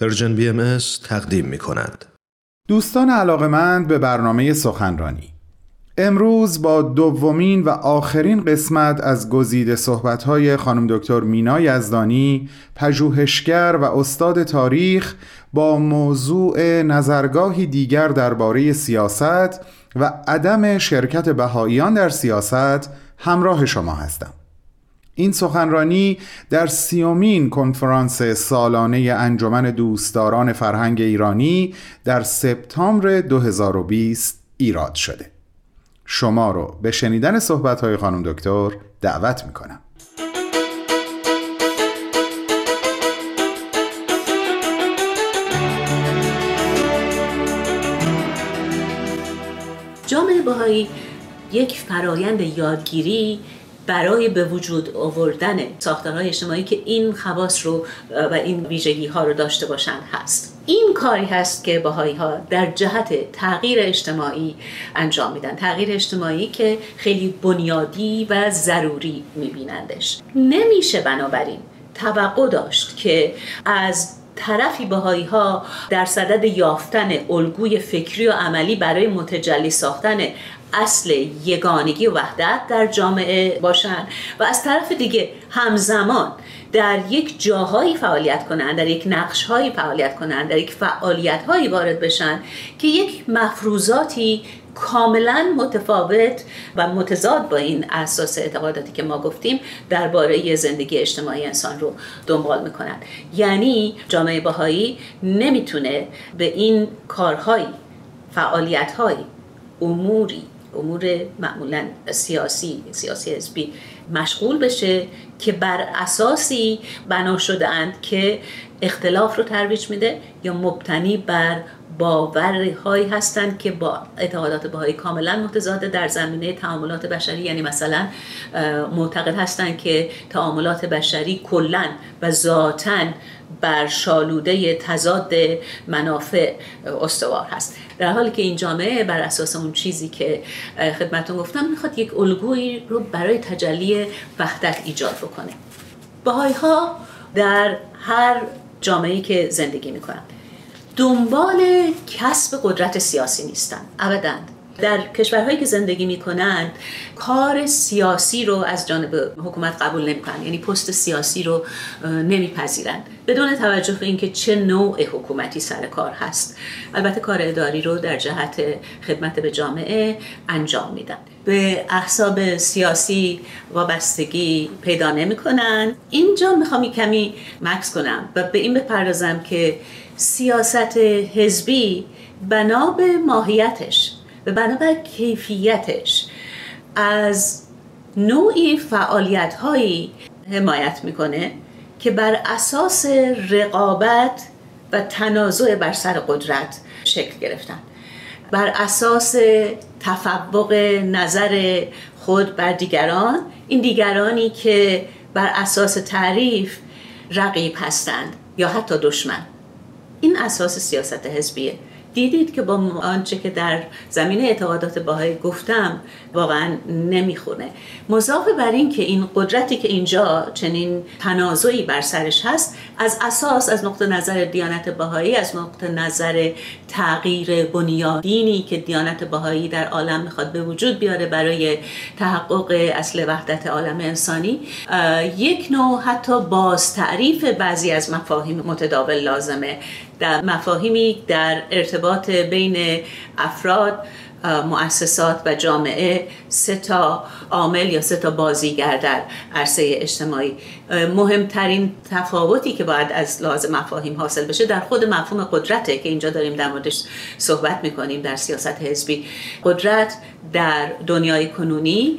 پرژن بی ام تقدیم می کند. دوستان علاقمند به برنامه سخنرانی امروز با دومین و آخرین قسمت از گزیده صحبت‌های خانم دکتر مینا یزدانی پژوهشگر و استاد تاریخ با موضوع نظرگاهی دیگر درباره سیاست و عدم شرکت بهاییان در سیاست همراه شما هستم این سخنرانی در سیومین کنفرانس سالانه انجمن دوستداران فرهنگ ایرانی در سپتامبر 2020 ایراد شده. شما رو به شنیدن صحبت خانم دکتر دعوت می‌کنم. جامعه باهایی یک فرایند یادگیری برای به وجود آوردن ساختارهای اجتماعی که این خواص رو و این ویژگی ها رو داشته باشند هست. این کاری هست که باهایی ها در جهت تغییر اجتماعی انجام میدن. تغییر اجتماعی که خیلی بنیادی و ضروری میبینندش. نمیشه بنابراین توقع داشت که از طرفی بهایی ها در صدد یافتن الگوی فکری و عملی برای متجلی ساختن اصل یگانگی و وحدت در جامعه باشن و از طرف دیگه همزمان در یک جاهایی فعالیت کنند در یک نقشهایی فعالیت کنند در یک فعالیت هایی وارد بشن که یک مفروضاتی کاملا متفاوت و متضاد با این اساس اعتقاداتی که ما گفتیم درباره زندگی اجتماعی انسان رو دنبال می‌کنند یعنی جامعه باهایی نمی‌تونه به این کارهایی فعالیتهایی اموری امور معمولا سیاسی سیاسی حزبی مشغول بشه که بر اساسی بنا شده اند که اختلاف رو ترویج میده یا مبتنی بر باورهایی هستند که با اعتقادات بهایی کاملا متضاد در زمینه تعاملات بشری یعنی مثلا معتقد هستند که تعاملات بشری کلا و ذاتا بر شالوده تضاد منافع استوار هست. در حالی که این جامعه بر اساس اون چیزی که خدمتون گفتم می‌خواد یک الگویی رو برای تجلی وحدت ایجاد بکنه. باهای ها در هر جامعه که زندگی می‌کنن دنبال کسب قدرت سیاسی نیستن. ابدا. در کشورهایی که زندگی می‌کنند کار سیاسی رو از جانب حکومت قبول نمی‌کنند یعنی پست سیاسی رو نمیپذیرند بدون توجه به اینکه چه نوع حکومتی سر کار هست. البته کار اداری رو در جهت خدمت به جامعه انجام میدن. به احساب سیاسی وابستگی پیدا نمی‌کنن. اینجا می‌خوام کمی مکس کنم و به این بپردازم که سیاست حزبی بنا به ماهیتش. و بنابر کیفیتش از نوعی فعالیت هایی حمایت می‌کنه که بر اساس رقابت و تنازع بر سر قدرت شکل گرفتن. بر اساس تفوق نظر خود بر دیگران این دیگرانی که بر اساس تعریف رقیب هستند یا حتی دشمن. این اساس سیاست حزبیه. دیدید که با آنچه که در زمینه اعتقادات باهایی گفتم واقعا نمی‌خونه. مضاف بر این که این قدرتی که اینجا چنین تنازعی بر سرش هست از اساس از نقطه نظر دیانت باهایی از نقطه نظر تغییر بنیادینی که دیانت باهایی در عالم می‌خواد به وجود بیاره برای تحقق اصل وحدت عالم انسانی یک نوع حتی باز تعریف بعضی از مفاهیم متداول لازمه. در مفاهیمی در ارتباط بین افراد مؤسسات و جامعه سه تا عامل یا سه تا بازیگر در عرصه اجتماعی. مهمترین تفاوتی که باید از لازم مفاهیم حاصل بشه در خود مفهوم قدرته که اینجا داریم در موردش صحبت می‌کنیم در سیاست حزبی. قدرت در دنیای کنونی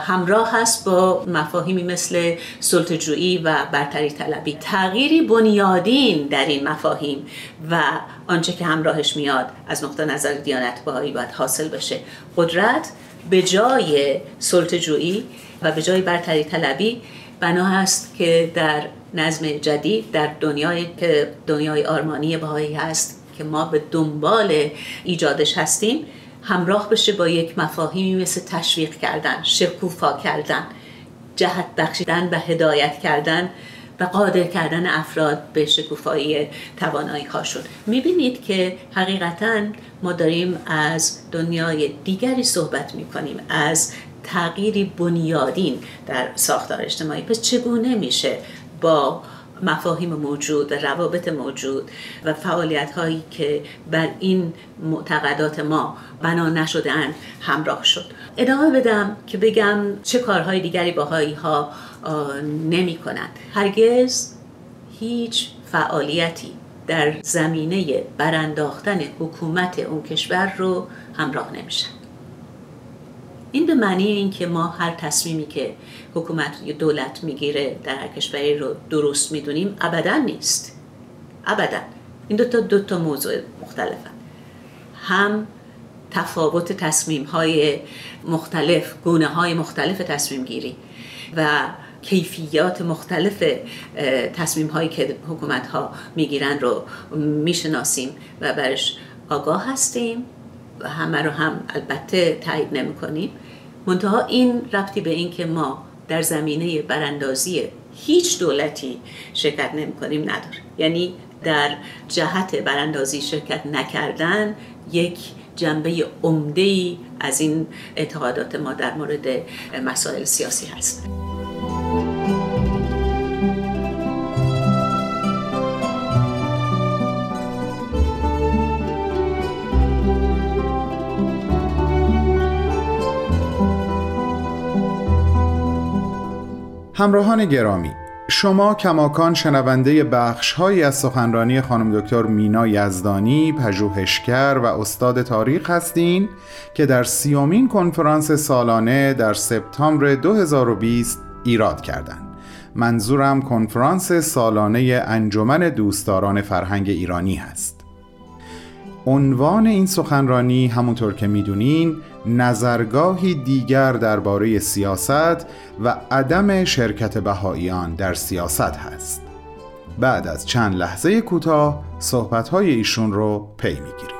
همراه هست با مفاهیمی مثل سلطجویی و برتری طلبی. تغییری بنیادین در این مفاهیم و آنچه که همراهش میاد از نقطه نظر دیانت باهایی باید حاصل بشه. قدرت به جای سلطجویی و به جای برتری طلبی بنا هست که در نظم جدید در دنیای که دنیای آرمانی بهایی هست که ما به دنبال ایجادش هستیم همراه بشه با یک مفاهیمی مثل تشویق کردن شکوفا کردن جهت بخشیدن و هدایت کردن و قادر کردن افراد به شکوفایی توانایی هاشون می‌بینید که حقیقتا ما داریم از دنیای دیگری صحبت می‌کنیم از تغییری بنیادین در ساختار اجتماعی. پس چگونه میشه با مفاهیم موجود روابط موجود و فعالیت هایی که بر این معتقدات ما بنا نشدن همراه شد. ادامه بدم که بگم چه کارهای دیگری باهایی ها نمی کنند هرگز هیچ فعالیتی در زمینه برانداختن حکومت اون کشور رو همراه نمیشن. این به معنی این که ما هر تصمیمی که حکومت یا دولت می‌گیره در هر کشوری رو درست می‌دونیم ابدا نیست. ابدا. این دوتا دو تا موضوع مختلفن. هم تفاوت تصمیم های مختلف گونه های مختلف تصمیم گیری و کیفیات مختلف تصمیم هایی که حکومت ها می‌گیرن رو می‌شناسیم و برش آگاه هستیم و همه رو هم البته تایید نمی کنیم منتها این ربطی به این که ما در زمینه براندازی هیچ دولتی شرکت نمی کنیم نداره یعنی در جهت براندازی شرکت نکردن یک جنبه عمده از این اعتقادات ما در مورد مسائل سیاسی هست. همراهان گرامی شما کماکان شنونده بخش هایی از سخنرانی خانم دکتر مینا یزدانی پژوهشگر و استاد تاریخ هستین که در سیومین کنفرانس سالانه در سپتامبر 2020 ایراد کردند. منظورم کنفرانس سالانه انجمن دوستداران فرهنگ ایرانی هست. عنوان این سخنرانی همونطور که می‌دونین نظرگاهی دیگر درباره سیاست و عدم شرکت بهاییان در سیاست هست. بعد از چند لحظه کوتاه صحبت‌های ایشون رو پی می‌گیریم.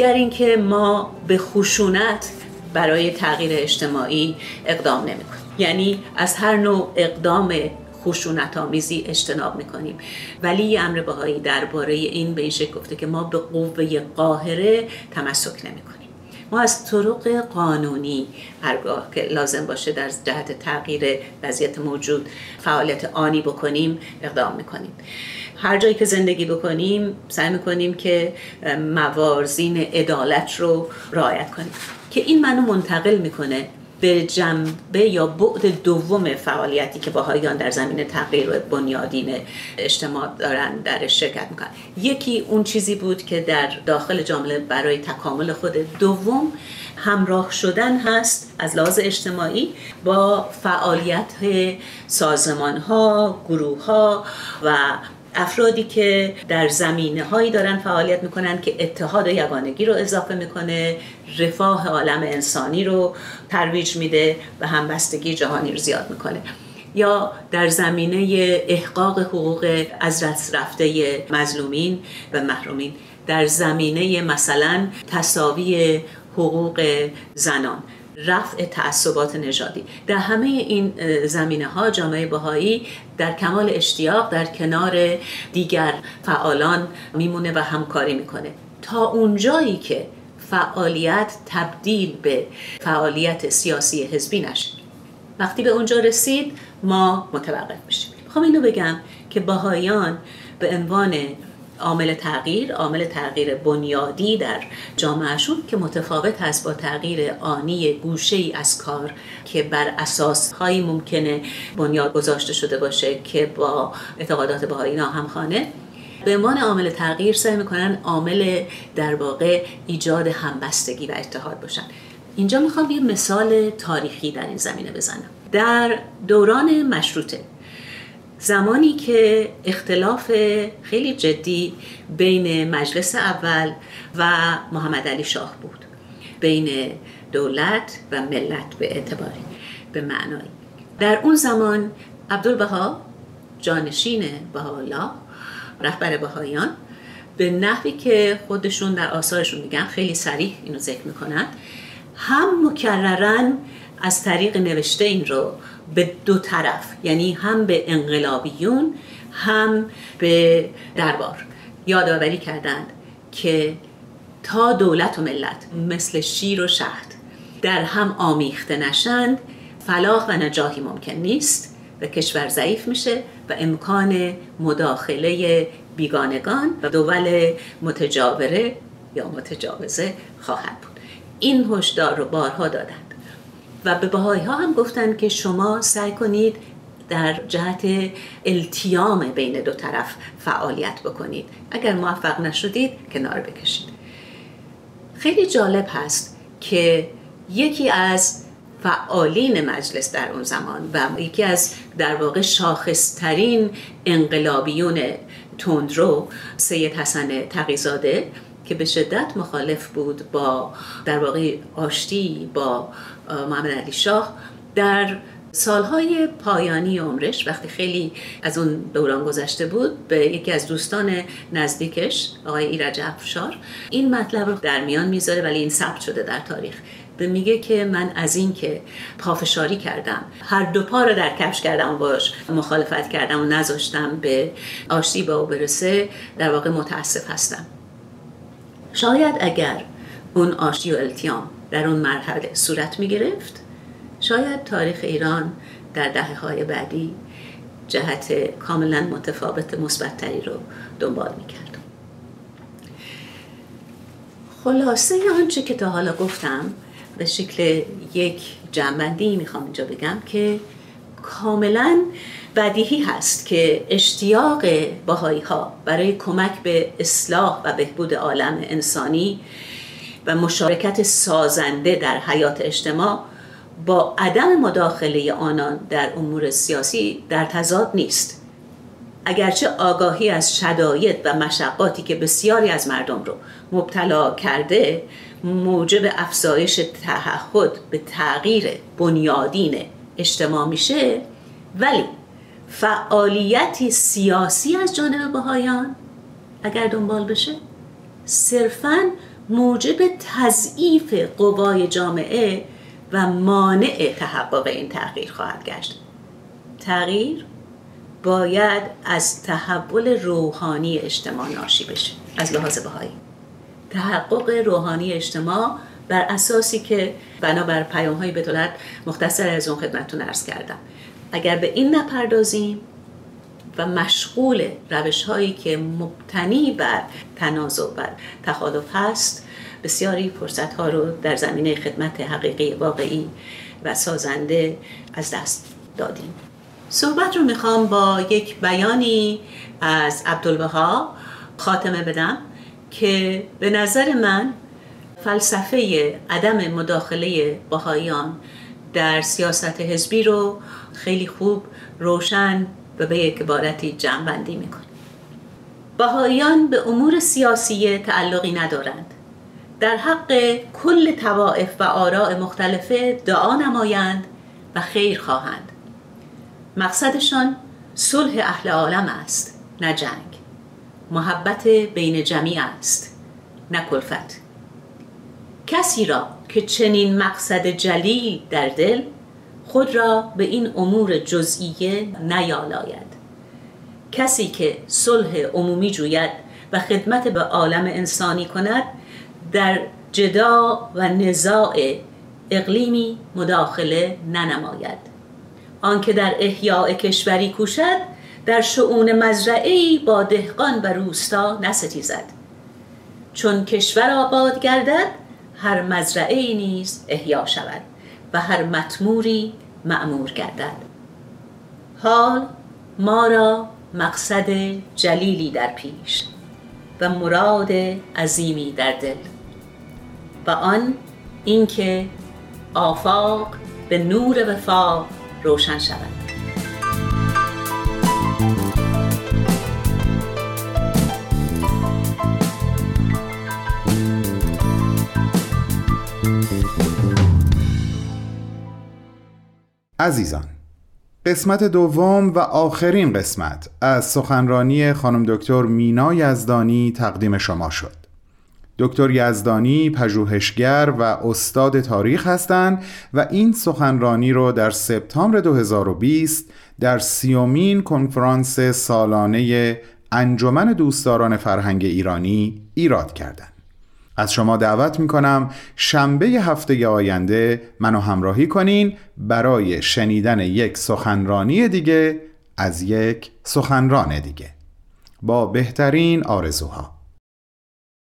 دیگر اینکه ما به خشونت برای تغییر اجتماعی اقدام نمی کنیم یعنی از هر نوع اقدام خشونت آمیزی اجتناب می‌کنیم. ولی امر بهایی درباره این به این شکل گفته که ما به قوه قاهره تمسک نمی کنیم ما از طرق قانونی هرگاه که لازم باشه در جهت تغییر وضعیت موجود فعالیت آنی بکنیم اقدام می‌کنیم. هر جایی که زندگی بکنیم سعی می‌کنیم که موارزین عدالت رو رعایت کنیم. که این منو منتقل می‌کنه به جنبه یا بعد دوم فعالیتی که باهایان در زمین تغییر بنیادین اجتماع دارن در شرکت می‌کنن. یکی اون چیزی بود که در داخل جامعه برای تکامل خود دوم همراه شدن هست از لحاظ اجتماعی با فعالیت سازمان ها گروه ها و افرادی که در زمینه هایی دارن فعالیت می‌کنن که اتحاد و یگانگی رو اضافه می‌کنه رفاه عالم انسانی رو ترویج میده و همبستگی جهانی رو زیاد می‌کنه. یا در زمینه احقاق حقوق از دست رفته مظلومین و محرومین. در زمینه مثلا تصاوی حقوق زنان. رفع تعصبات نژادی. در همه این زمینه ها جامعه بهایی در کمال اشتیاق در کنار دیگر فعالان میمونه و همکاری می‌کنه. تا اونجایی که فعالیت تبدیل به فعالیت سیاسی حزبی نشه. وقتی به اونجا رسید ما متوقف میشیم. می‌خوام اینو بگم که باهایان به عنوان عامل تغییر عامل تغییر بنیادی در جامعهشون که متفاوت هست با تغییر آنی گوشه ای از کار که بر اساس هایی ممکنه بنیاد گذاشته شده باشه که با اعتقادات بهایی همخانه. به عنوان عامل تغییر سعی می‌کنن عامل در واقع ایجاد همبستگی و اتحاد باشن. اینجا می‌خوام یه مثال تاریخی در این زمینه بزنم. در دوران مشروطه زمانی که اختلاف خیلی جدی بین مجلس اول و محمد علی شاه بود. بین دولت و ملت به اعتباری به معنایی در اون زمان عبدالبها جانشین بهاءالله رهبر بهاییان به نحوی که خودشون در آثارشون میگن خیلی سریح اینو ذکر می‌کنن هم مکررن از طریق نوشته این رو به دو طرف یعنی هم به انقلابیون هم به دربار. یادآوری کردند که تا دولت و ملت مثل شیر و شهد در هم آمیخته نشند فلاح و نجاهی ممکن نیست و کشور ضعیف میشه و امکان مداخله بیگانگان و دول متجاوره یا متجاوزه خواهد بود. این هشدار رو بارها دادند و به بهایی ها هم گفتند که شما سعی کنید در جهت التیام بین دو طرف فعالیت بکنید. اگر موفق نشدید کنار بکشید. خیلی جالب هست که یکی از فعالین مجلس در اون زمان و یکی از در واقع شاخصترین انقلابیون تندرو سید حسن تقیزاده که به شدت مخالف بود با در واقع آشتی با محمد علی شاه در سالهای پایانی عمرش وقتی خیلی از اون دوران گذشته بود به یکی از دوستان نزدیکش آقای ایرج افشار این مطلب رو در میان می‌ذاره ولی این ثبت شده در تاریخ. به میگه که من از این که پافشاری کردم هر دو پا رو در کفش کردم و باش مخالفت کردم و نذاشتم به آشتی با او برسه در واقع متاسف هستم. شاید اگر اون آشتی و التیام در اون مرحله صورت می گرفت شاید تاریخ ایران در دهه های بعدی جهت کاملا متفاوت مثبتتری رو دنبال می کرد. خلاصه آنچه که تا حالا گفتم به شکل یک جنبندی می‌خوام اینجا بگم که کاملا بدیهی هست که اشتیاق باهایی ها برای کمک به اصلاح و بهبود عالم انسانی مشارکت سازنده در حیات اجتماع با عدم مداخله آنان در امور سیاسی در تضاد نیست. اگرچه آگاهی از شدایط و مشقاتی که بسیاری از مردم رو مبتلا کرده موجب افزایش تعهد به تغییر بنیادین اجتماع میشه ولی فعالیتی سیاسی از جانب بهایان اگر دنبال بشه صرفا موجب تضعیف قوای جامعه و مانع تحقق این تغییر خواهد گشت. تغییر باید از تحول روحانی اجتماع ناشی بشه از لحاظ بهایی. تحقق روحانی اجتماع بر اساسی که بنابر پیام های به دولت مختصر از اون خدمتتون ارز کردم. اگر به این نپردازیم و مشغول روش هایی که مبتنی بر تنازع و تخالف هست بسیاری فرصت ها رو در زمینه خدمت حقیقی واقعی و سازنده از دست دادیم. صحبت رو می‌خوام با یک بیانی از عبدالبها خاتمه بدم که به نظر من فلسفه عدم مداخله باهایان در سیاست حزبی رو خیلی خوب روشن و به یک عبارتی جمعبندی می‌کنه. باهایان به امور سیاسی تعلقی ندارند. در حق کل توائف و آراء مختلفه دعا نمایند و خیر خواهند. مقصدشان صلح اهل عالم است نه جنگ. محبت بین جمیع است نه کلفت. کسی را که چنین مقصد جلیل در دل خود را به این امور جزئیه نیالاید. کسی که صلح عمومی جوید و خدمت به عالم انسانی کند در جدا و نزاع اقلیمی مداخله ننماید. آنکه در احیاء کشوری کوشد در شعون مزرعی با دهقان و روستا نستیزد. چون کشور آباد گردد هر مزرعه نیز احیا شود. و هر مطموری معمور گردد. حال ما را مقصد جلیلی در پیش و مراد عظیمی در دل و آن اینکه آفاق به نور وفاق روشن شود. عزیزان قسمت دوم و آخرین قسمت از سخنرانی خانم دکتر مینا یزدانی تقدیم شما شد دکتر یزدانی پژوهشگر و استاد تاریخ هستند و این سخنرانی رو در سپتامبر 2020 در سیومین کنفرانس سالانه انجمن دوستداران فرهنگ ایرانی ایراد کردند. از شما دعوت می کنم شنبه هفته آینده منو همراهی کنین برای شنیدن یک سخنرانی دیگه از یک سخنران دیگه. با بهترین آرزوها.